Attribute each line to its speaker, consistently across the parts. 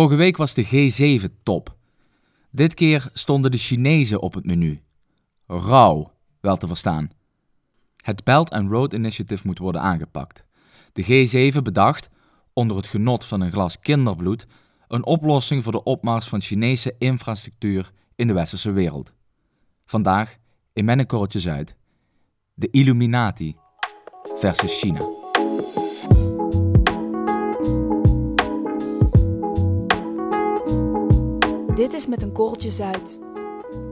Speaker 1: Vorige week was de G7-top. Dit keer stonden de Chinezen op het menu. Rauw, wel te verstaan. Het Belt and Road Initiative moet worden aangepakt. De G7 bedacht, onder het genot van een glas kinderbloed, een oplossing voor de opmars van Chinese infrastructuur in de westerse wereld. Vandaag in mijn korreltje Zuid. De Illuminati versus China.
Speaker 2: Dit is Met een Korreltje Zuid.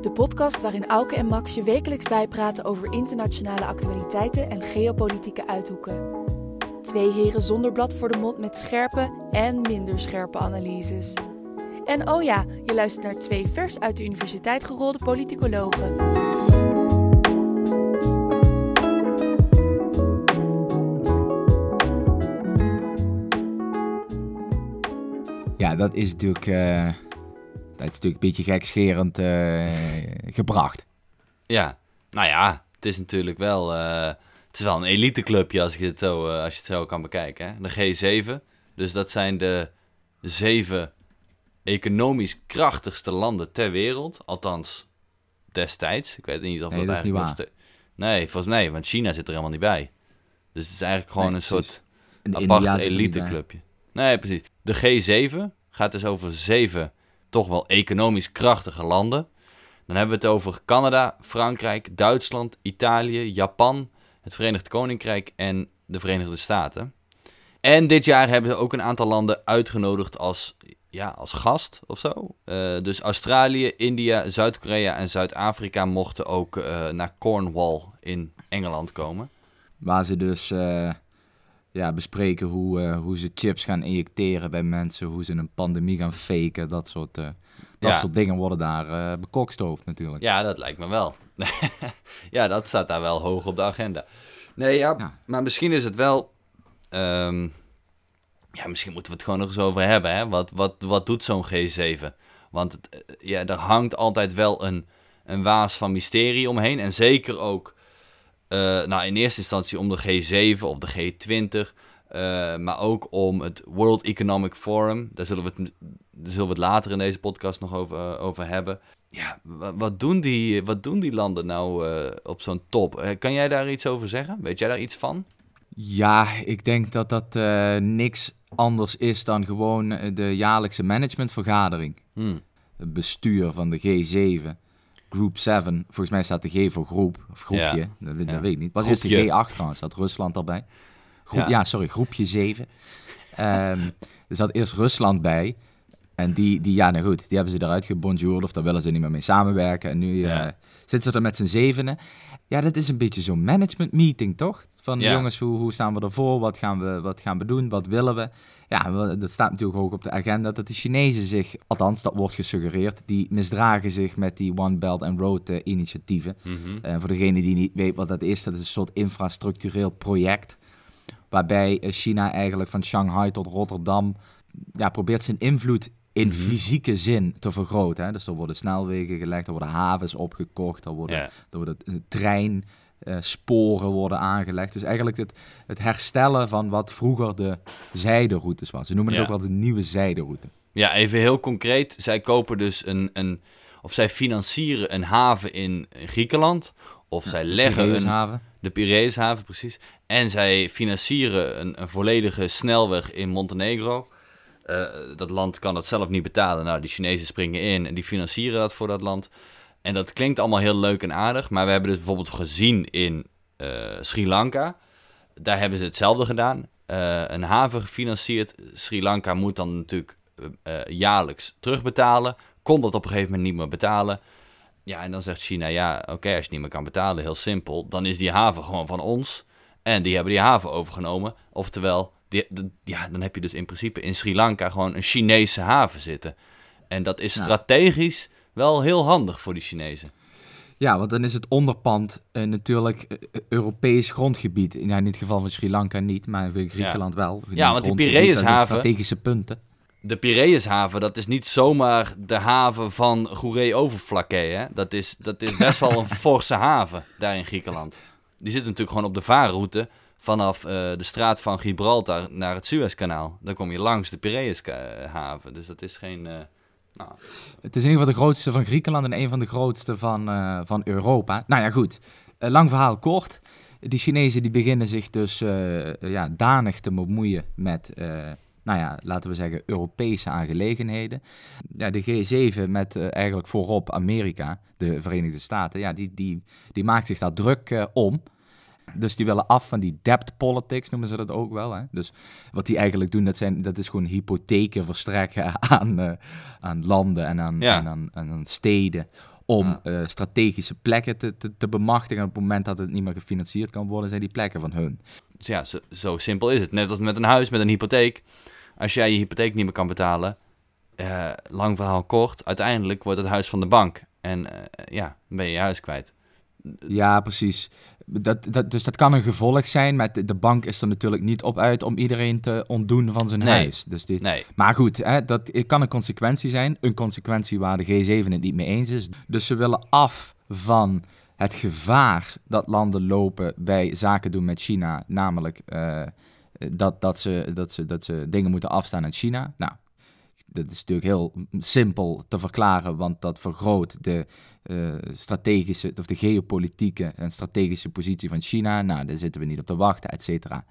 Speaker 2: De podcast waarin Auke en Max je wekelijks bijpraten over internationale actualiteiten en geopolitieke uithoeken. Twee heren zonder blad voor de mond met scherpe en minder scherpe analyses. En oh ja, je luistert naar twee vers uit de universiteit gerolde politicologen.
Speaker 1: Ja, dat is natuurlijk, eh, dat is natuurlijk een beetje gekscherend eh, gebracht.
Speaker 3: Ja, nou ja, het is natuurlijk wel, eh, het is wel een eliteclubje als je het zo, eh, als je het zo kan bekijken. Hè? De G7, dus dat zijn de zeven economisch krachtigste landen ter wereld. Althans, destijds. Ik weet niet of
Speaker 1: Nee,
Speaker 3: dat,
Speaker 1: dat is niet
Speaker 3: eigenlijk nog ste- Nee, volgens mij, want China zit er helemaal niet bij. Dus het is eigenlijk gewoon
Speaker 1: Nee,
Speaker 3: een soort
Speaker 1: En
Speaker 3: apart
Speaker 1: niet
Speaker 3: eliteclubje. Nee, precies. De G7 gaat dus over zeven toch wel economisch krachtige landen. Dan hebben we het over Canada, Frankrijk, Duitsland, Italië, Japan, het Verenigd Koninkrijk en de Verenigde Staten. En dit jaar hebben ze ook een aantal landen uitgenodigd als, ja, als gast of zo. Eh, dus Australië, India, Zuid-Korea en Zuid-Afrika mochten ook eh, naar Cornwall in Engeland komen.
Speaker 1: Waar ze dus eh, ja, bespreken hoe, eh, hoe ze chips gaan injecteren bij mensen, hoe ze een pandemie gaan faken, dat soort, eh, dat
Speaker 3: Ja.
Speaker 1: soort dingen worden daar eh bekokstoofd natuurlijk.
Speaker 3: Ja, dat lijkt me wel. ja, dat staat daar wel hoog op de agenda. Nee, ja,
Speaker 1: Ja.
Speaker 3: maar misschien is het wel... ehm, ja, misschien moeten we het gewoon nog eens over hebben, hè. Wat, wat, wat doet zo'n G7? Want het, ja, er hangt altijd wel een, een waas van mysterie omheen. En zeker ook, nou, in eerste instantie om de G7 of de G20... eh, maar ook om het World Economic Forum. Daar zullen we het, zullen we het later in deze podcast nog over, eh, over hebben ja, wa- wat doen die, wat doen die landen nou eh, op zo'n top? Eh, kan jij daar iets over zeggen? Weet jij daar iets van?
Speaker 1: Ja, ik denk dat dat eh, niks anders is dan gewoon eh, de jaarlijkse managementvergadering.
Speaker 3: Hmm.
Speaker 1: Het bestuur van de G7, Group 7. Volgens mij staat de G voor groep, of groepje,
Speaker 3: Ja.
Speaker 1: dat,
Speaker 3: Ja.
Speaker 1: dat weet ik niet. Was eerst de
Speaker 3: Groepje.
Speaker 1: G8 trouwens, zat Rusland erbij. Groep, ja.
Speaker 3: Ja.
Speaker 1: sorry, groepje 7. Ehm, er zat eerst Rusland bij. En die, die, ja, nou goed, die hebben ze eruit gebonjourd of daar willen ze niet meer mee samenwerken. En nu eh,
Speaker 3: Ja.
Speaker 1: zitten ze er met z'n zevenen. Ja, dat is een beetje zo'n management meeting, toch? Van
Speaker 3: Ja.
Speaker 1: jongens, hoe, hoe staan we ervoor? Wat gaan we, wat gaan we doen? Wat willen we? Ja, we- dat staat natuurlijk ook op de agenda dat de Chinezen zich, althans dat wordt gesuggereerd, die misdragen zich met die One Belt and Road eh, initiatieven.
Speaker 3: Mhm.
Speaker 1: Eh, voor degene die niet weet wat dat is, dat is een soort infrastructureel project. Waarbij eh, China eigenlijk van Shanghai tot Rotterdam ja, probeert zijn invloed in
Speaker 3: Mhm.
Speaker 1: fysieke zin te vergroten. Hè? Dus er worden snelwegen gelegd, er worden havens opgekocht, er worden,
Speaker 3: Ja.
Speaker 1: er worden eh, treinsporen worden aangelegd. Dus eigenlijk het, het herstellen van wat vroeger de zijderoutes was. Ze noemen het
Speaker 3: Ja.
Speaker 1: ook wel de nieuwe zijderoute.
Speaker 3: ja, even heel concreet. Zij kopen dus een, een... Of zij financieren een haven in Griekenland. Of zij leggen een... De Piraeushaven, precies. En zij financieren een, een volledige snelweg in Montenegro. Eh, dat land kan dat zelf niet betalen. Nou, die Chinezen springen in en die financieren dat voor dat land. En dat klinkt allemaal heel leuk en aardig. Maar we hebben dus bijvoorbeeld gezien in eh, Sri Lanka. Daar hebben ze hetzelfde gedaan. Eh, een haven gefinancierd. Sri Lanka moet dan natuurlijk jaarlijks terugbetalen. Kon dat op een gegeven moment niet meer betalen. Ja, en dan zegt China, ja, oké, als je niet meer kan betalen, heel simpel, dan is die haven gewoon van ons. En die hebben die haven overgenomen. Oftewel, die, de- ja, dan heb je dus in principe in Sri Lanka gewoon een Chinese haven zitten. En dat is strategisch wel heel handig voor die Chinezen.
Speaker 1: Ja, want dan is het onderpand eh, natuurlijk eh, Europees grondgebied. Ja, in dit geval van Sri Lanka niet, maar voor Griekenland wel.
Speaker 3: Ja, want die Piraeushaven-
Speaker 1: Strategische punten.
Speaker 3: De Piraeushaven, dat is niet zomaar de haven van Goeree Overflakke, hè. Dat is, dat is best wel een forse haven daar in Griekenland. Die zit natuurlijk gewoon op de vaarroute vanaf eh, de straat van Gibraltar naar het Suezkanaal. Dan kom je langs de Piraeushaven. Dus dat is geen... eh, nou,
Speaker 1: Het is een van de grootste van Griekenland en een van de grootste van, eh, van Europa. Nou ja, goed. Lang verhaal kort. Die Chinezen die beginnen zich dus ja, danig te bemoeien met, nou ja, laten we zeggen, Europese aangelegenheden. Ja, de G7 met eigenlijk voorop Amerika, de Verenigde Staten, ja, die, die, die maakt zich daar druk om. Dus die willen af van die debt politics, noemen ze dat ook wel. Hè? Dus wat die eigenlijk doen, dat, zijn, dat is gewoon hypotheken verstrekken aan, eh, aan landen en aan,
Speaker 3: Ja.
Speaker 1: en aan, en aan steden. Om
Speaker 3: Ja.
Speaker 1: eh, strategische plekken te, te, te bemachtigen. En op het moment dat het niet meer gefinancierd kan worden, zijn die plekken van hun.
Speaker 3: dus ja, zo, zo simpel is het. Net als met een huis, met een hypotheek. Als jij je hypotheek niet meer kan betalen, eh, lang verhaal kort, uiteindelijk wordt het huis van de bank. En ja, dan ben je je huis kwijt.
Speaker 1: Ja, precies. Dat, dat, dus dat kan een gevolg zijn. Met de, bank is er natuurlijk niet op uit om iedereen te ontdoen van zijn
Speaker 3: Nee.
Speaker 1: huis. Dus die,
Speaker 3: Nee,
Speaker 1: Maar goed, hè, dat kan een consequentie zijn. Een consequentie waar de G7 het niet mee eens is. Dus ze willen af van het gevaar dat landen lopen bij zaken doen met China. Namelijk eh, dat, dat, ze, dat, ze, dat ze dingen moeten afstaan aan China. Nou, dat is natuurlijk heel simpel te verklaren, want dat vergroot de eh, strategische of de geopolitieke en strategische positie van China. Nou, daar zitten we niet op te wachten, et cetera.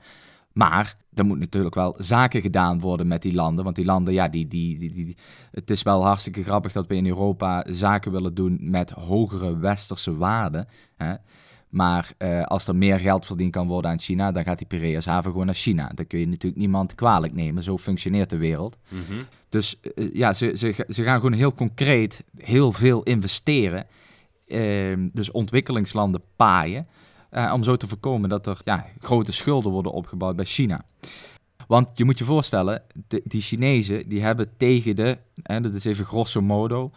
Speaker 1: Maar er moet natuurlijk wel zaken gedaan worden met die landen. Want die landen, ja, die, die, die, het is wel hartstikke grappig dat we in Europa zaken willen doen met hogere westerse waarden. Hè? Maar eh, als er meer geld verdiend kan worden aan China, dan gaat die Piraeushaven gewoon naar China. Dan kun je natuurlijk niemand kwalijk nemen. Zo functioneert de wereld.
Speaker 3: Mhm.
Speaker 1: Dus eh, ja, ze, ze, ze gaan gewoon heel concreet heel veel investeren. Ehm, dus ontwikkelingslanden paaien. eh, om zo te voorkomen dat er ja, grote schulden worden opgebouwd bij China. Want je moet je voorstellen, de- die Chinezen die hebben tegen de, hè, dat is even grosso modo,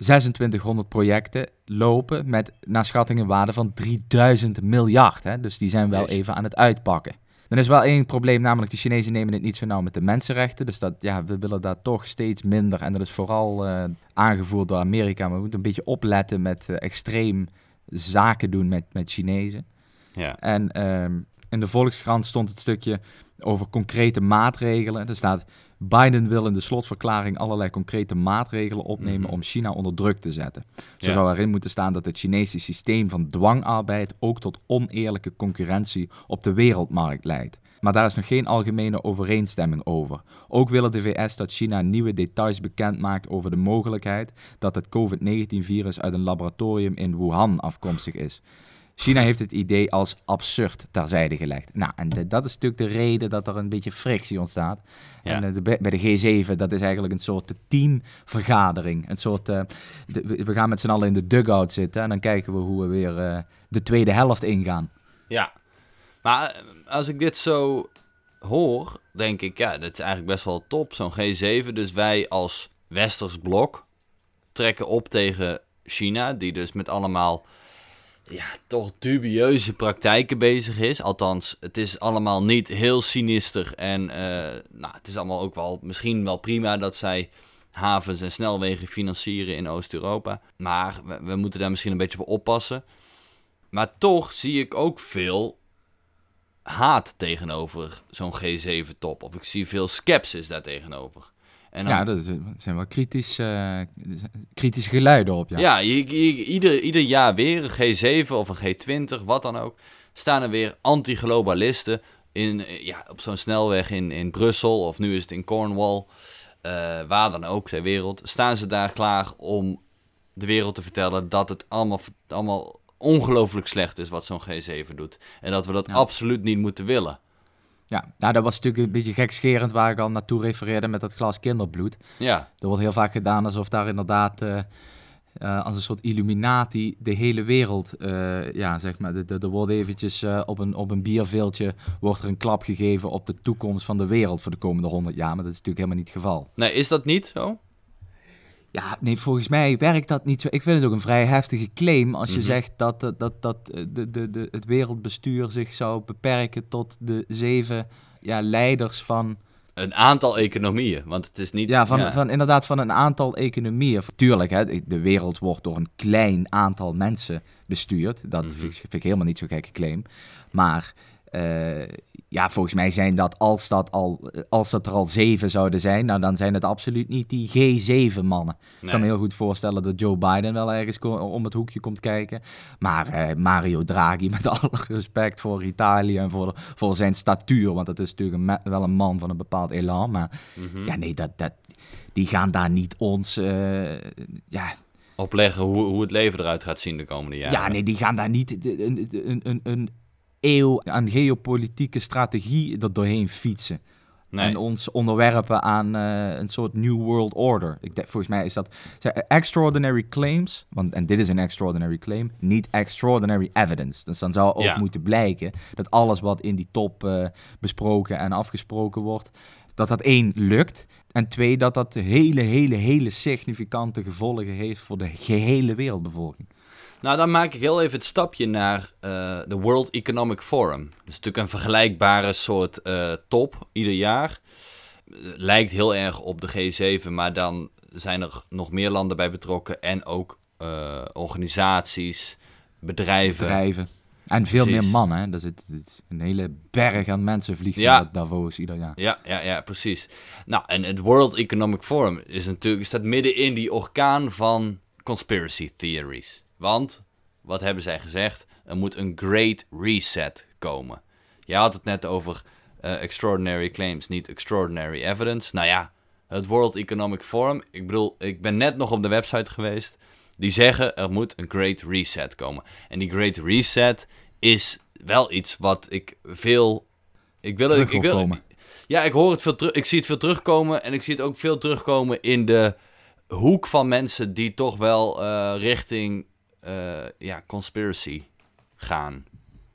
Speaker 1: 2600 projecten lopen met naar schatting een waarde van 3000 miljard. Hè? Dus die zijn wel even aan het uitpakken. Dan is wel één probleem, namelijk de Chinezen nemen het niet zo nauw met de mensenrechten. Dus dat, ja, we willen daar toch steeds minder. En dat is vooral eh, aangevoerd door Amerika. Maar we moeten een beetje opletten met eh, extreem zaken doen met, met Chinezen.
Speaker 3: ja.
Speaker 1: En ehm, in de Volkskrant stond het stukje over concrete maatregelen. Er staat, Biden wil in de slotverklaring allerlei concrete maatregelen opnemen
Speaker 3: Mhm.
Speaker 1: om China onder druk te zetten. Zo
Speaker 3: Ja.
Speaker 1: zou erin moeten staan dat het Chinese systeem van dwangarbeid ook tot oneerlijke concurrentie op de wereldmarkt leidt. Maar daar is nog geen algemene overeenstemming over. Ook willen de VS dat China nieuwe details bekendmaakt over de mogelijkheid dat het COVID-19-virus uit een laboratorium in Wuhan afkomstig is. China heeft het idee als absurd terzijde gelegd. Nou, en de- dat is natuurlijk de reden dat er een beetje frictie ontstaat.
Speaker 3: Ja.
Speaker 1: En eh, de, bij de G7, dat is eigenlijk een soort teamvergadering. Een soort, eh, de- we gaan met z'n allen in de dugout zitten en dan kijken we hoe we weer eh, de tweede helft ingaan.
Speaker 3: Ja. Maar eh, als ik dit zo hoor, denk ik, ja, dat is eigenlijk best wel top, zo'n G7. Dus wij als westers blok trekken op tegen China, die dus met allemaal ja, toch dubieuze praktijken bezig is. Althans, het is allemaal niet heel sinister. En eh, nou, het is allemaal ook wel misschien wel prima dat zij havens en snelwegen financieren in Oost-Europa. Maar we, moeten daar misschien een beetje voor oppassen. Maar toch zie ik ook veel haat tegenover zo'n G7-top. Of ik zie veel skepsis daartegenover. En dan,
Speaker 1: Ja, dat is- zijn wel kritisch, eh, kritische geluiden op. Ja.
Speaker 3: ja, je- je- ieder, ieder jaar weer een G7 of een G20, wat dan ook, staan er weer anti-globalisten in, eh, ja, op zo'n snelweg in, in Brussel of nu is het in Cornwall, eh, waar dan ook ter wereld, staan ze daar klaar om de wereld te vertellen dat het allemaal, allemaal ongelooflijk slecht is wat zo'n G7 doet. En dat we dat
Speaker 1: Ja.
Speaker 3: absoluut niet moeten willen.
Speaker 1: Ja, nou, dat was natuurlijk een beetje gekscherend waar ik al naartoe refereerde met dat glas kinderbloed.
Speaker 3: Ja,
Speaker 1: Er wordt heel vaak gedaan alsof daar inderdaad eh, eh, als een soort illuminatie de hele wereld, eh, ja, zeg maar, de- de- er wordt eventjes op, een, op een bierveeltje wordt er een klap gegeven op de toekomst van de wereld voor de komende honderd jaar, maar dat is natuurlijk helemaal niet het geval.
Speaker 3: nee, is dat niet zo?
Speaker 1: Ja, nee, volgens mij werkt dat niet zo. Ik vind het ook een vrij heftige claim als je
Speaker 3: Mhm.
Speaker 1: zegt dat, dat, dat, dat eh, de, de, de, het wereldbestuur zich zou beperken tot de zeven ja, leiders van
Speaker 3: Een aantal economieën, want het is niet...
Speaker 1: Ja, van, van inderdaad van een aantal economieën. Tuurlijk, hè, de wereld wordt door een klein aantal mensen bestuurd. Dat
Speaker 3: Mhm.
Speaker 1: vind, ik, vind ik helemaal niet zo'n gekke claim. Maar eh, ja, volgens mij zijn dat als, dat al, als dat er al zeven zouden zijn, nou dan zijn het absoluut niet die G7-mannen. Ik kan me heel goed voorstellen dat Joe Biden wel ergens om het hoekje komt kijken. Maar eh, Mario Draghi, met alle respect voor Italië en voor, voor zijn statuur, want dat is natuurlijk wel een man van een bepaald elan. Maar mhm. ja, nee, dat, dat, die gaan daar niet ons... Uh, ja,
Speaker 3: opleggen hoe, hoe het leven eruit gaat zien de komende jaren.
Speaker 1: Ja, nee, die gaan daar niet een, een, een, een eeuw aan geopolitieke strategie er doorheen fietsen. Nee. En ons onderwerpen aan uh, een soort New World Order. Ik denk, volgens mij is dat extraordinary claims. Want, en dit is een extraordinary claim. Niet extraordinary evidence. Dus dan zou ook moeten blijken dat alles wat in die top uh, besproken en afgesproken wordt. Dat dat één lukt. En twee, dat dat hele, hele, hele significante gevolgen heeft voor de gehele wereldbevolking.
Speaker 3: Nou, dan maak ik heel even het stapje naar uh, de World Economic Forum. Dat is natuurlijk een vergelijkbare soort uh, top ieder jaar. Lijkt heel erg op de G7, maar dan zijn er nog meer landen bij betrokken. En ook uh, organisaties, bedrijven.
Speaker 1: Bedrijven. En veel meer mannen. Hè? Zit, een hele berg aan mensen vliegen ja. naar Davos ieder jaar.
Speaker 3: Ja, ja, ja, precies. Nou, en het World Economic Forum is natuurlijk staat midden in die orkaan van conspiracy theories. Want, wat hebben zij gezegd? Er moet een great reset komen. Je had het net over uh, extraordinary claims, niet extraordinary evidence. Nou ja, het World Economic Forum, ik bedoel, ik ben net nog op de website geweest. Die zeggen er moet een great reset komen. En die great reset is wel iets wat ik veel. Ik wil,
Speaker 1: ik,
Speaker 3: ik
Speaker 1: wil komen.
Speaker 3: Ja, ik hoor het veel terug. Ik zie het veel terugkomen. En ik zie het ook veel terugkomen in de hoek van mensen die toch wel uh, richting ja, conspiracy gaan.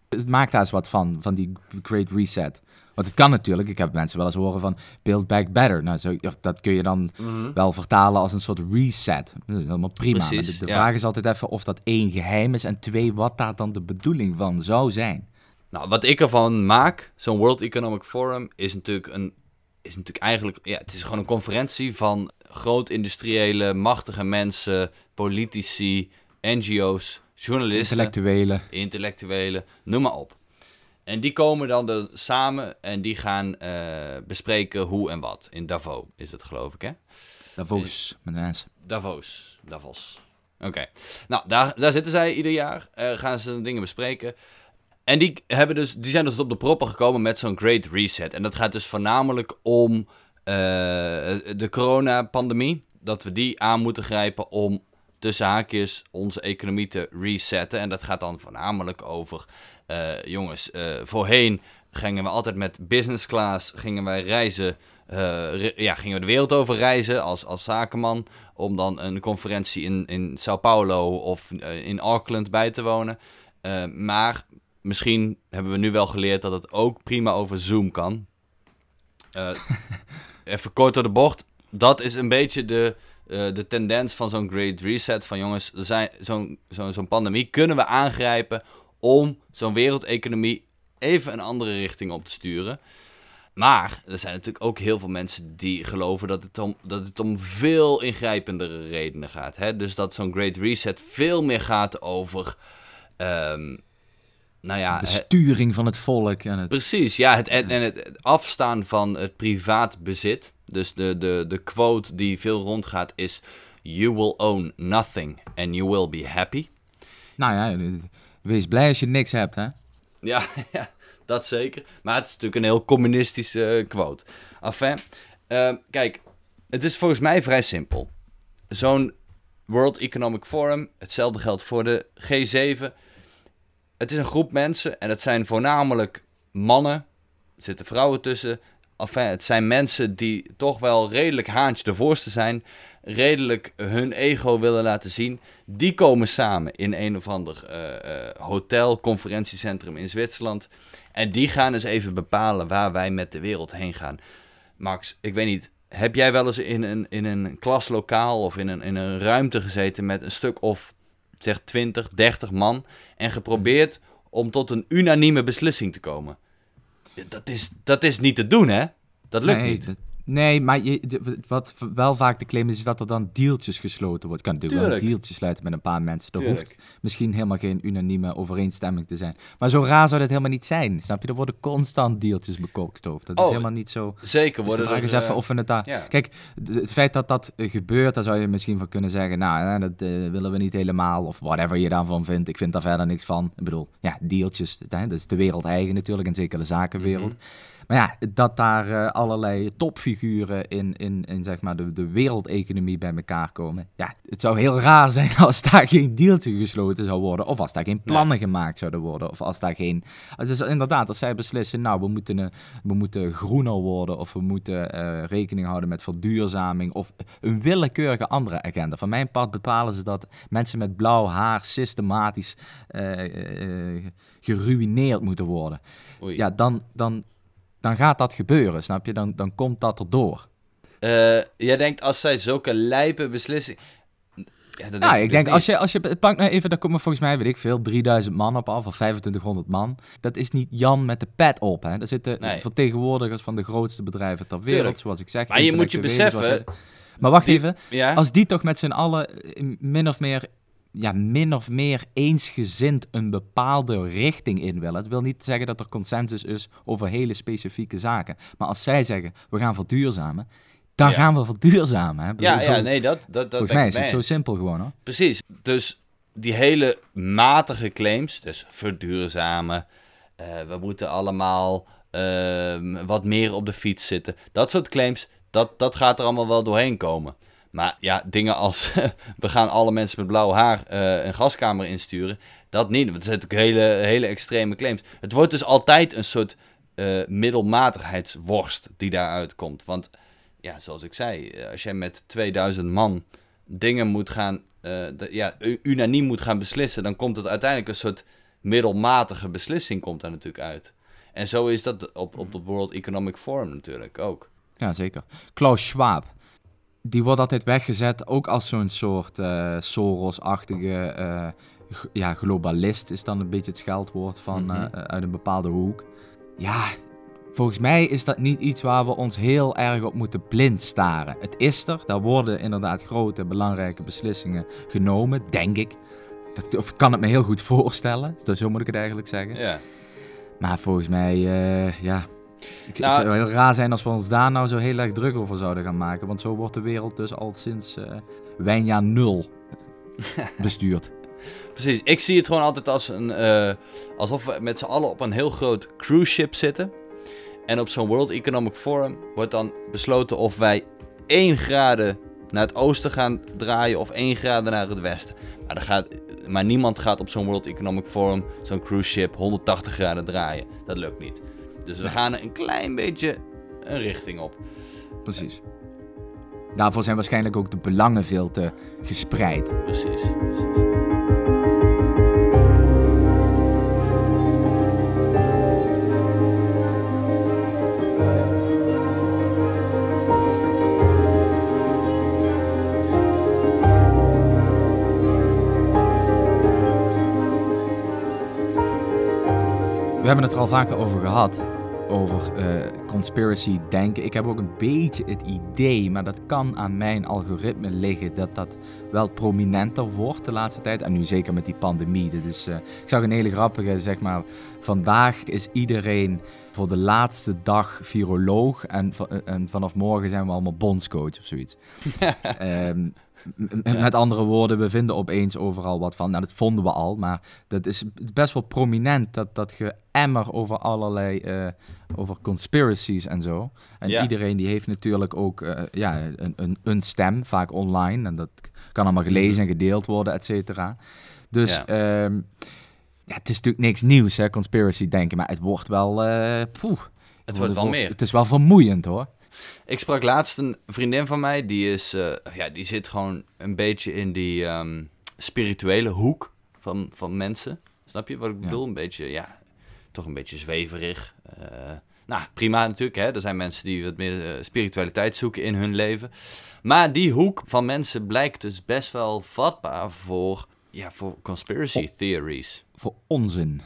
Speaker 1: Het maakt daar eens wat van, van die Great Reset. Want het kan natuurlijk, ik heb mensen wel eens horen van Build Back Better. Nou, zo, dat kun je dan mhm. wel vertalen als een soort reset. Dat is helemaal prima. de, de vraag is altijd even of dat één geheim is en twee, wat daar dan de bedoeling van zou zijn.
Speaker 3: Nou, wat ik ervan maak, zo'n World Economic Forum, is natuurlijk een. Is natuurlijk eigenlijk, ja, het is gewoon een conferentie van groot-industriële, machtige mensen, politici, NGO's, journalisten,
Speaker 1: intellectuelen.
Speaker 3: intellectuelen, noem maar op. En die komen dan er samen en die gaan uh, bespreken hoe en wat. In Davos is het geloof ik, hè?
Speaker 1: Davos, met mensen.
Speaker 3: Davos, Davos. Oké. Nou, daar, daar zitten zij ieder jaar. Uh, gaan ze dingen bespreken. En die, hebben dus, die zijn dus op de proppen gekomen met zo'n Great Reset. En dat gaat dus voornamelijk om uh, de coronapandemie. Dat we die aan moeten grijpen om tussen haakjes onze economie te resetten. En dat gaat dan voornamelijk over, uh, jongens, uh, voorheen gingen we altijd met business class, gingen wij reizen, uh, ja, gingen we de wereld over reizen als, als zakenman, om dan een conferentie in, in Sao Paulo of in Auckland bij te wonen. maar misschien hebben we nu wel geleerd dat het ook prima over Zoom kan. even kort door de bocht, dat is een beetje de uh, de tendens van zo'n Great Reset. Van jongens, zo'n zo'n zo'n pandemie kunnen we aangrijpen om zo'n wereldeconomie even een andere richting op te sturen. Maar er zijn natuurlijk ook heel veel mensen die geloven dat het om, dat het om veel ingrijpendere redenen gaat. Hè? Dus dat zo'n Great Reset veel meer gaat over. Um, nou ja,
Speaker 1: Besturing van het volk. En het...
Speaker 3: Precies, ja. Het, en, het afstaan van het privaat bezit. Dus de, de, de quote die veel rondgaat is: You will own nothing and you will be happy.
Speaker 1: Nou ja, wees blij als je niks hebt, hè?
Speaker 3: Ja, ja dat zeker. Maar het is natuurlijk een heel communistische uh, quote. Enfin, uh, kijk, het is volgens mij vrij simpel. Zo'n World Economic Forum, hetzelfde geldt voor de G7. Het is een groep mensen en het zijn voornamelijk mannen. Er zitten vrouwen tussen enfin, het zijn mensen die toch wel redelijk haantje de voorste zijn. Redelijk hun ego willen laten zien. Die komen samen in een of ander uh, uh, hotel, conferentiecentrum in Zwitserland. En die gaan eens even bepalen waar wij met de wereld heen gaan. Max, ik weet niet, heb jij wel eens in een, in een klaslokaal of in een, in een ruimte gezeten met een stuk of zeg 20, 30 man en geprobeerd om tot een unanieme beslissing te komen? dat is, dat is niet te doen, hè? Dat lukt niet.
Speaker 1: Nee, maar je, de- wat wel vaak de claim is, is dat er dan deeltjes gesloten wordt. Je kan natuurlijk wel een deeltje sluiten met een paar mensen. Er
Speaker 3: Tuurlijk.
Speaker 1: hoeft misschien helemaal geen unanieme overeenstemming te zijn. Maar zo raar zou dat helemaal niet zijn. Snap je? Er worden constant deeltjes bekokstoofd. Dat is
Speaker 3: Oh,
Speaker 1: helemaal niet zo...
Speaker 3: Zeker
Speaker 1: Dus de
Speaker 3: worden
Speaker 1: vraag
Speaker 3: er,
Speaker 1: is even
Speaker 3: eh,
Speaker 1: of we het daar...
Speaker 3: ja.
Speaker 1: Kijk, het feit dat dat eh, gebeurt, daar zou je misschien van kunnen zeggen... Nou, hè, dat eh, willen we niet helemaal, of whatever je daarvan vindt. Ik vind daar verder niks van. Ik bedoel, ja, deeltjes, dat is de wereld eigen natuurlijk, en zeker de zakenwereld.
Speaker 3: Mhm.
Speaker 1: Maar ja, dat daar eh, allerlei topfiguren in, in, in zeg maar de, de wereldeconomie bij elkaar komen. Ja, het zou heel raar zijn als daar geen deeltje gesloten zou worden. Of als daar geen plannen gemaakt zouden worden. Of als daar geen... Dus inderdaad, als zij beslissen, nou, we moeten, we moeten groener worden. Of we moeten eh, rekening houden met verduurzaming. Of een willekeurige andere agenda. Van mijn part bepalen ze dat mensen met blauw haar systematisch eh, geruineerd moeten worden
Speaker 3: Oei.
Speaker 1: ja, dan, dan, dan gaat dat gebeuren, snap je? Dan, dan komt dat erdoor.
Speaker 3: Eh, jij denkt als zij zulke lijpe beslissingen... Ja,
Speaker 1: Nou, ik
Speaker 3: dus
Speaker 1: denk,
Speaker 3: niet.
Speaker 1: als je, als je, pak nou even, daar komen volgens mij, weet ik veel, 3000 man op af, of 2500 man. Dat is niet Jan met de pet op, hè. Daar zitten
Speaker 3: Nee.
Speaker 1: vertegenwoordigers van de grootste bedrijven ter wereld,
Speaker 3: Tuurlijk.
Speaker 1: zoals ik zeg.
Speaker 3: Maar je moet je
Speaker 1: zoals
Speaker 3: beseffen...
Speaker 1: Maar wacht
Speaker 3: die-
Speaker 1: even,
Speaker 3: Ja?
Speaker 1: als die toch met z'n allen eh, min of meer... Ja, min of meer eensgezind een bepaalde richting in willen. Het wil niet zeggen dat er consensus is over hele specifieke zaken. Maar als zij zeggen, we gaan verduurzamen, dan
Speaker 3: Ja.
Speaker 1: gaan we verduurzamen. Hè?
Speaker 3: Ja,
Speaker 1: zo-
Speaker 3: ja, nee, dat, dat, dat
Speaker 1: Volgens mij is het zo simpel gewoon hoor.
Speaker 3: Precies. Dus die hele matige claims, dus verduurzamen, eh, we moeten allemaal ehm, wat meer op de fiets zitten. Dat soort claims, dat, dat gaat er allemaal wel doorheen komen. Maar ja, dingen als we gaan alle mensen met blauw haar eh, een gaskamer insturen, dat niet. Want dat zijn natuurlijk hele, hele extreme claims. Het wordt dus altijd een soort eh, middelmatigheidsworst die daaruit komt. Want ja, zoals ik zei, eh, als jij met 2000 man dingen moet gaan, ja, unaniem moet gaan beslissen, dan komt het uiteindelijk een soort middelmatige beslissing komt daar natuurlijk uit. En zo is dat op, op de World Economic Forum natuurlijk ook.
Speaker 1: Ja, zeker. Klaus Schwab. Die wordt altijd weggezet ook als zo'n soort eh, Soros-achtige eh, ja, globalist, is dan een beetje het scheldwoord van,
Speaker 3: Mhm.
Speaker 1: eh, uit een bepaalde hoek. Ja, volgens mij is dat niet iets waar we ons heel erg op moeten blind staren. Het is er, daar worden inderdaad grote, belangrijke beslissingen genomen, denk ik. Dat, of ik kan het me heel goed voorstellen, dus zo moet ik het eigenlijk zeggen.
Speaker 3: Ja.
Speaker 1: Maar volgens mij, ja. Ik,
Speaker 3: Nou-
Speaker 1: het zou heel raar zijn als we ons daar nou zo heel erg druk over zouden gaan maken. Want zo wordt de wereld dus al sinds eh Wijnjaar nul bestuurd.
Speaker 3: Precies, ik zie het gewoon altijd als een, eh, alsof we met z'n allen op een heel groot cruise ship zitten. En op zo'n World Economic Forum wordt dan besloten of wij 1 graden naar het oosten gaan draaien of 1 graden naar het westen. Maar, gaat, maar niemand gaat op zo'n World Economic Forum, zo'n cruise ship, 180 graden draaien. Dat lukt niet. Dus we gaan een klein beetje een richting op.
Speaker 1: Precies. Daarvoor zijn waarschijnlijk ook de belangen veel te gespreid.
Speaker 3: Precies. precies.
Speaker 1: Hebben het er al vaker over gehad. Over eh, conspiracy denken. Ik heb ook een beetje het idee, maar dat kan aan mijn algoritme liggen, dat dat wel prominenter wordt de laatste tijd. En nu zeker met die pandemie. Dit is, eh, ik zag een hele grappige, zeg maar. Vandaag is iedereen voor de laatste dag viroloog. En, en vanaf morgen zijn we allemaal bondscoach of zoiets. Ehm, met andere woorden, we vinden opeens overal wat van. Nou, dat vonden we al, maar dat is best wel prominent. Dat, dat geëmmer over allerlei, eh, over conspiracies en zo. En
Speaker 3: Ja.
Speaker 1: iedereen die heeft natuurlijk ook eh, ja, een, een, een stem, vaak online. En dat kan allemaal gelezen en gedeeld worden, et cetera. Dus
Speaker 3: Ja.
Speaker 1: ehm, ja, het is natuurlijk niks nieuws, hè, conspiracy denken. Maar het wordt wel... eh, poeh,
Speaker 3: Het wordt wel meer.
Speaker 1: Het is wel vermoeiend, hoor.
Speaker 3: Ik sprak laatst een vriendin van mij, die, is, eh, ja, die zit gewoon een beetje in die ehm, spirituele hoek van, van mensen. Snap je wat ik
Speaker 1: Ja.
Speaker 3: bedoel? Een beetje, ja, toch een beetje zweverig. Eh, nou, prima natuurlijk, hè. Er zijn mensen die wat meer eh, spiritualiteit zoeken in hun leven. Maar die hoek van mensen blijkt dus best wel vatbaar voor, ja, voor conspiracy theories.
Speaker 1: Voor onzin.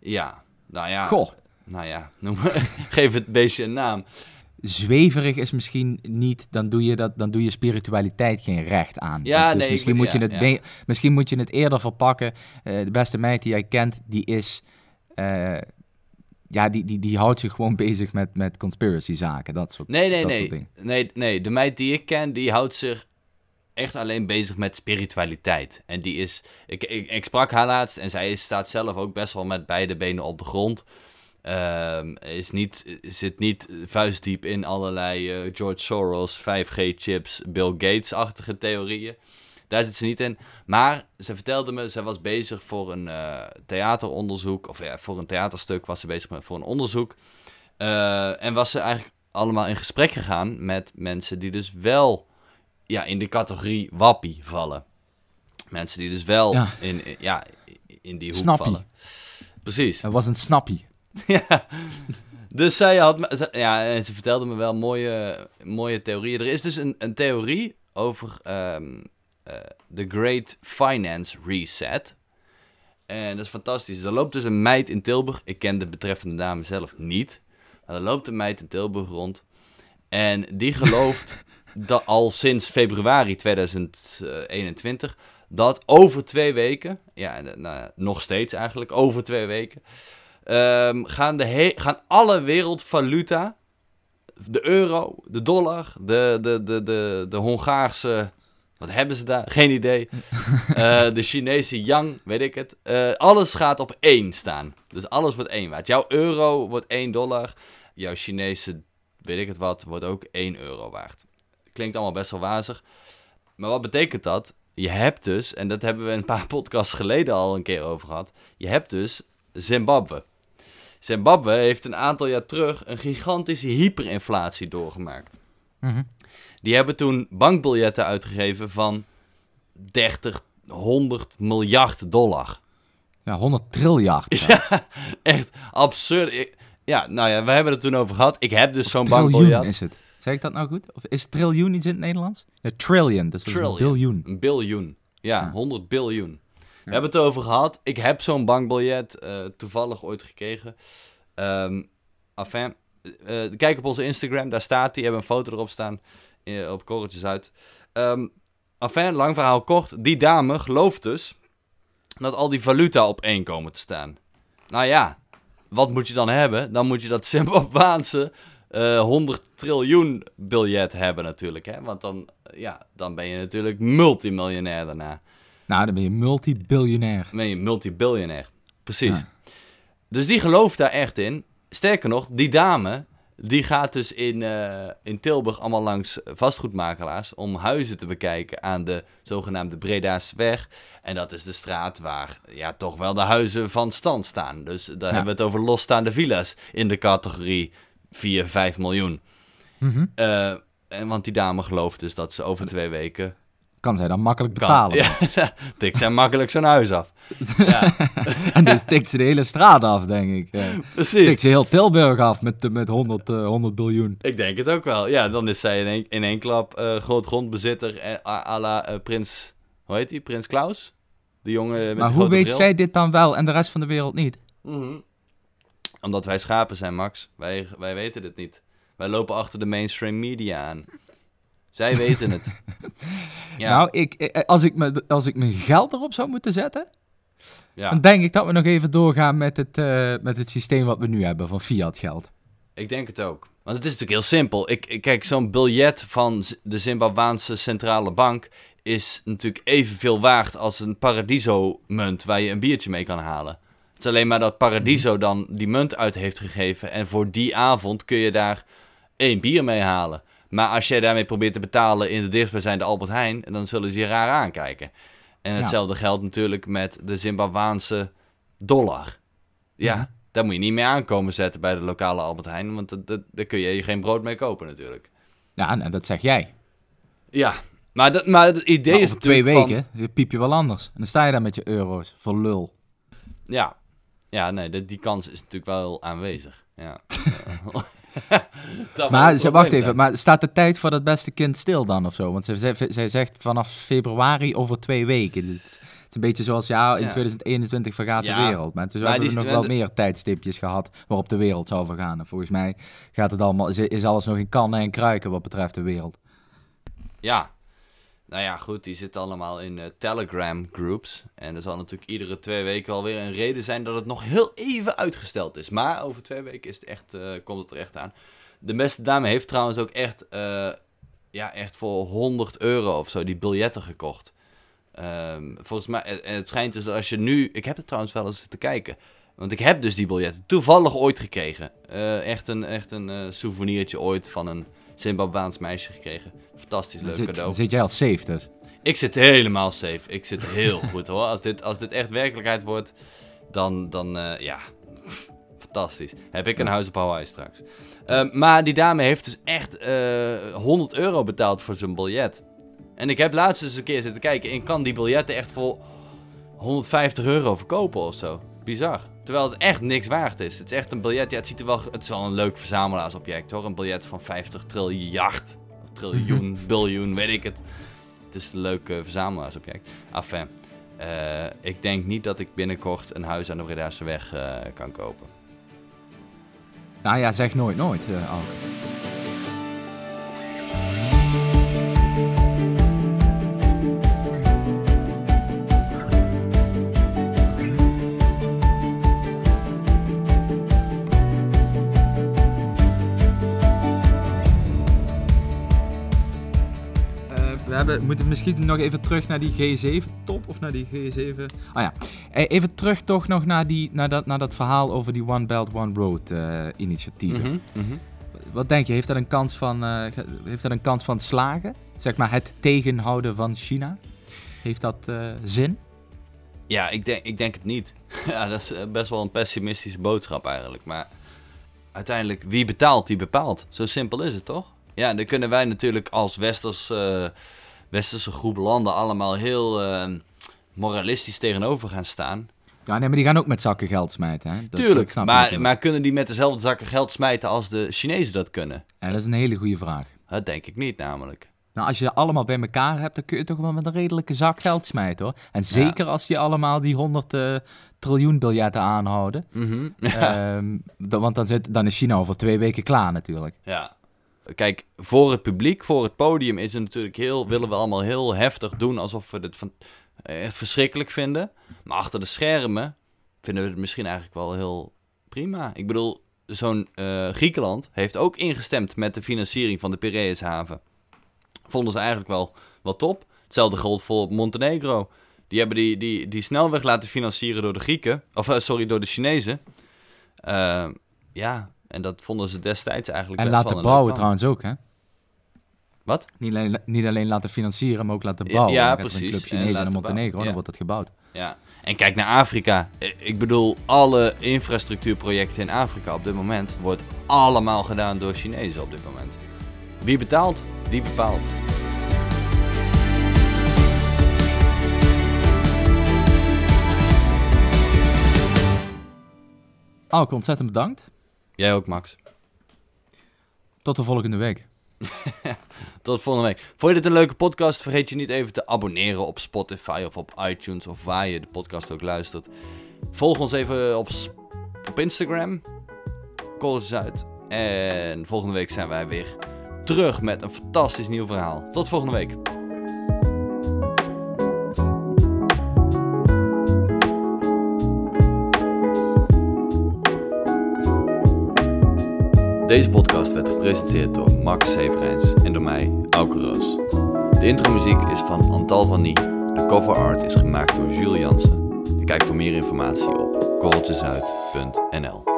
Speaker 3: Ja, nou ja.
Speaker 1: Goh.
Speaker 3: Nou ja, noem, geef het beestje een naam.
Speaker 1: Zweverig is misschien niet, dan doe je, dat, dan doe je spiritualiteit geen recht aan.
Speaker 3: Ja,
Speaker 1: Dus
Speaker 3: nee,
Speaker 1: misschien, moet je het
Speaker 3: ja.
Speaker 1: misschien moet je het eerder verpakken. Eh, de beste meid die jij kent, die is... eh, ja, die, die, die houdt zich gewoon bezig met, met conspiracy zaken, dat soort,
Speaker 3: Nee, nee,
Speaker 1: dat
Speaker 3: nee. nee. Nee, de meid die ik ken, die houdt zich echt alleen bezig met spiritualiteit. En die is... Ik, ik, ik sprak haar laatst en zij staat zelf ook best wel met beide benen op de grond. Ehm, is niet, zit niet vuistdiep in allerlei eh, George Soros, 5G-chips, Bill Gates-achtige theorieën. Daar zit ze niet in. Maar ze vertelde me, ze was bezig voor een eh, theateronderzoek. Of ja, voor een theaterstuk was ze bezig met voor een onderzoek. Eh, en was ze eigenlijk allemaal in gesprek gegaan met mensen die dus wel ja, in de categorie wappie vallen. Mensen die dus wel
Speaker 1: Ja.
Speaker 3: in, in- ja, in die hoek
Speaker 1: Snappie.
Speaker 3: vallen. Precies.
Speaker 1: Dat was een snappie.
Speaker 3: Ja. Dus zij had me, ja, en ze vertelde me wel mooie, mooie theorieën. Er is dus een, een theorie over ehm, eh, de Great Finance Reset. En dat is fantastisch. Er loopt dus een meid in Tilburg. Ik ken de betreffende dame zelf niet. Maar er loopt een meid in Tilburg rond. En die gelooft dat al sinds februari 2021 dat over twee weken, ja, eh, nou, ja, nog steeds eigenlijk, over twee weken, ehm, gaan, de he- gaan alle wereldvaluta, de euro, de dollar, de, de, de, de, de Hongaarse, wat hebben ze daar? Geen idee. Eh, de Chinese yang, weet ik het. Eh, alles gaat op één staan. Dus alles wordt één waard. Jouw euro wordt 1 dollar. Jouw Chinese, weet ik het wat, wordt ook 1 euro waard. Klinkt allemaal best wel wazig. Maar wat betekent dat? Je hebt dus, en dat hebben we een paar podcasts geleden al een keer over gehad. Je hebt dus Zimbabwe. Zimbabwe heeft een aantal jaar terug een gigantische hyperinflatie doorgemaakt.
Speaker 1: Mhm.
Speaker 3: Die hebben toen bankbiljetten uitgegeven van 30, 100 miljard dollar.
Speaker 1: Ja, 100 triljard.
Speaker 3: Ja, echt absurd. Ja, nou ja, we hebben het toen over gehad. Ik heb dus zo'n bankbiljet.
Speaker 1: is het. Zeg ik dat nou goed? Of is triljoen iets in het Nederlands? Ja, trillion, dus is een
Speaker 3: Trillion.
Speaker 1: biljoen.
Speaker 3: Een biljoen. Ja,
Speaker 1: Ja.
Speaker 3: 100 biljoen. We hebben het erover gehad. Ik heb zo'n bankbiljet eh, toevallig ooit gekregen. Eh, kijk op onze Instagram, daar staat die. hebben een foto erop staan op korreltjes uit. Enfin, lang verhaal kort. Die dame gelooft dus dat al die valuta op één komen te staan. Nou ja, wat moet je dan hebben? Dan moet je dat Zimbabwaanse eh 100 triljoen biljet hebben natuurlijk. Hè? Want dan, ja, dan ben je natuurlijk multimiljonair daarna.
Speaker 1: Nou, dan ben je multibiljonair.
Speaker 3: Dan ben je multibiljonair. Precies.
Speaker 1: Ja.
Speaker 3: Dus die gelooft daar echt in. Sterker nog, die dame, die gaat dus in, eh, in Tilburg allemaal langs vastgoedmakelaars om huizen te bekijken aan de zogenaamde Breda's weg. En dat is de straat waar ja, toch wel de huizen van stand staan. Dus daar hebben we het over losstaande villa's in de categorie 4, 5 miljoen.
Speaker 1: Mhm.
Speaker 3: Eh, en, want die dame gelooft dus dat ze over twee weken
Speaker 1: Kan zij dan makkelijk
Speaker 3: kan.
Speaker 1: betalen.
Speaker 3: Ja, tikt zij makkelijk zo'n huis af. Ja,
Speaker 1: En dus tikt ze de hele straat af, denk ik. Ja.
Speaker 3: precies.
Speaker 1: Tikt ze heel Tilburg af met, met 100, eh, 100 biljoen.
Speaker 3: Ik denk het ook wel. Ja, dan is zij in één, in één klap eh, groot grondbezitter eh, à la eh, prins... Hoe heet die? Prins Klaus? De jongen met
Speaker 1: Maar
Speaker 3: de
Speaker 1: hoe weet
Speaker 3: bril.
Speaker 1: zij dit dan wel en de rest van de wereld niet?
Speaker 3: Mhm. Omdat wij schapen zijn, Max. Wij, wij weten dit niet. Wij lopen achter de mainstream media aan. Zij weten het. Ja,
Speaker 1: Nou, ik, eh, als, ik me, als ik mijn geld erop zou moeten zetten,
Speaker 3: ja.
Speaker 1: dan denk ik dat we nog even doorgaan met het, eh, met het systeem wat we nu hebben van fiat geld.
Speaker 3: Ik denk het ook. Want het is natuurlijk heel simpel. Ik, ik kijk, zo'n biljet van de Zimbabwaanse centrale bank is natuurlijk evenveel waard als een Paradiso-munt waar je een biertje mee kan halen. Het is alleen maar dat Paradiso dan die munt uit heeft gegeven en voor die avond kun je daar één bier mee halen. Maar als jij daarmee probeert te betalen in de dichtstbijzijnde Albert Heijn, dan zullen ze je raar aankijken. En
Speaker 1: Ja.
Speaker 3: hetzelfde geldt natuurlijk met de Zimbabwaanse dollar. Ja, daar moet je niet mee aankomen zetten bij de lokale Albert Heijn, want daar kun je je geen brood mee kopen natuurlijk.
Speaker 1: Ja, nou, dat zeg jij.
Speaker 3: Ja, maar, dat, maar het idee
Speaker 1: Maar
Speaker 3: is
Speaker 1: over twee
Speaker 3: natuurlijk
Speaker 1: weken piep je wel anders. En dan sta je daar met je euro's voor lul.
Speaker 3: Ja, ja nee, die, die kans is natuurlijk wel aanwezig. Ja.
Speaker 1: Maar ze, wacht even, maar staat de tijd voor dat beste kind stil dan of zo? Want zij, zij zegt vanaf februari over twee weken. Het is een beetje zoals, ja, in
Speaker 3: Ja.
Speaker 1: 2021 vergaat
Speaker 3: Ja,
Speaker 1: de wereld. Maar toen hebben we nog wel
Speaker 3: de-
Speaker 1: meer tijdstipjes gehad waarop de wereld zou vergaan. En volgens mij gaat het allemaal, is, is alles nog in kannen en kruiken wat betreft de wereld.
Speaker 3: Ja. Nou ja, goed, die zitten allemaal in eh, Telegram groups. En er zal natuurlijk iedere twee weken alweer een reden zijn dat het nog heel even uitgesteld is. Maar over twee weken is het echt, eh, komt het er echt aan. De beste dame heeft trouwens ook echt, eh, ja, echt voor 100 euro of zo die biljetten gekocht. Ehm, volgens mij, en het schijnt dus als je nu, ik heb het trouwens wel eens te kijken. Want ik heb dus die biljetten toevallig ooit gekregen. Echt een, echt een souvenirtje ooit van een Zimbabwaans meisje gekregen. Fantastisch leuk
Speaker 1: zit,
Speaker 3: cadeau.
Speaker 1: zit jij al safe dus.
Speaker 3: Ik zit helemaal safe. Ik zit heel goed hoor. Als dit, als dit echt werkelijkheid wordt, dan, dan eh, ja, fantastisch. Heb ik een huis op Hawaii straks. Ehm, maar die dame heeft dus echt eh 100 euro betaald voor zijn biljet. En ik heb laatst eens een keer zitten kijken en kan die biljetten echt voor 150 euro verkopen of zo. Bizar. Terwijl het echt niks waard is. Het is echt een biljet. Ja, het, ziet er wel, het is wel een leuk verzamelaarsobject hoor. Een biljet van 50 triljard. Of triljoen, biljoen, weet ik het. Het is een leuk eh, verzamelaaarsobject. Enfin, eh, ik denk niet dat ik binnenkort een huis aan de Bredaarse weg eh, kan kopen.
Speaker 1: Nou ja, zeg nooit nooit, Alke. Hebben, moeten misschien nog even terug naar die G7-top of naar die G7. Ah ja, Eh, even terug toch nog naar, die, naar, dat, naar dat verhaal over die One Belt One Road eh, initiatieven.
Speaker 3: Mhm,
Speaker 1: Wat denk je, heeft dat een kans van, eh, heeft dat een kans van slagen? Zeg maar het tegenhouden van China? Heeft dat zin?
Speaker 3: Ja, ik denk, ik denk het niet. ja, dat is best wel een pessimistische boodschap eigenlijk. Maar uiteindelijk, wie betaalt, die bepaalt. Zo simpel is het toch? Ja, dan kunnen wij natuurlijk als westers, westerse groep landen allemaal heel eh, moralistisch tegenover gaan staan.
Speaker 1: Ja, nee, maar die gaan ook met zakken geld smijten. Hè? Dat- dat
Speaker 3: Tuurlijk,
Speaker 1: je
Speaker 3: maar, maar kunnen die met dezelfde zakken geld smijten als de Chinezen dat kunnen?
Speaker 1: En dat is een hele goede vraag.
Speaker 3: Dat denk ik niet namelijk.
Speaker 1: Nou, als je allemaal bij elkaar hebt, dan kun je toch wel met een redelijke zak geld smijten hoor. En zeker als je allemaal die 100 eh, triljoen biljetten aanhouden. Ehm, dan- want dan, zit, dan is China over twee weken klaar natuurlijk.
Speaker 3: Ja. Kijk, voor het publiek, voor het podium is het natuurlijk heel, willen we allemaal heel heftig doen alsof we het van, echt verschrikkelijk vinden. Maar achter de schermen vinden we het misschien eigenlijk wel heel prima. Ik bedoel, zo'n eh, Griekenland heeft ook ingestemd met de financiering van de Piraeushaven. Vonden ze eigenlijk wel, wel top. Hetzelfde geldt voor Montenegro. Die hebben die, die, die snelweg laten financieren door de Grieken. Of eh, sorry, door de Chinezen. Eh, ja, en dat vonden ze destijds eigenlijk
Speaker 1: En laten bouwen trouwens ook hè.
Speaker 3: Wat?
Speaker 1: Niet alleen, niet alleen laten financieren, maar ook laten
Speaker 3: Ja,
Speaker 1: bouwen.
Speaker 3: ja,
Speaker 1: gaat er Een
Speaker 3: precies.
Speaker 1: club
Speaker 3: En
Speaker 1: Chinezen en, Montenegro,
Speaker 3: ja.
Speaker 1: dan wordt dat gebouwd.
Speaker 3: Ja. En kijk naar Afrika. I- Ik bedoel, alle infrastructuurprojecten in Afrika op dit moment wordt allemaal gedaan door Chinezen op dit moment. Wie betaalt, die bepaalt.
Speaker 1: Alke, ontzettend bedankt.
Speaker 3: Jij ook, Max.
Speaker 1: Tot de volgende week.
Speaker 3: Tot volgende week. Vond je dit een leuke podcast? Vergeet je niet even te abonneren op Spotify of op iTunes of waar je de podcast ook luistert. Volg ons even op, op Instagram. Korrels uit. En volgende week zijn wij weer terug met een fantastisch nieuw verhaal. Tot volgende week. Deze podcast werd gepresenteerd door Max Severijns en door mij, Auke Roos. De intromuziek is van Antal van Nie. De cover art is gemaakt door Jules Jansen. Kijk voor meer informatie op korreltjesuit.nl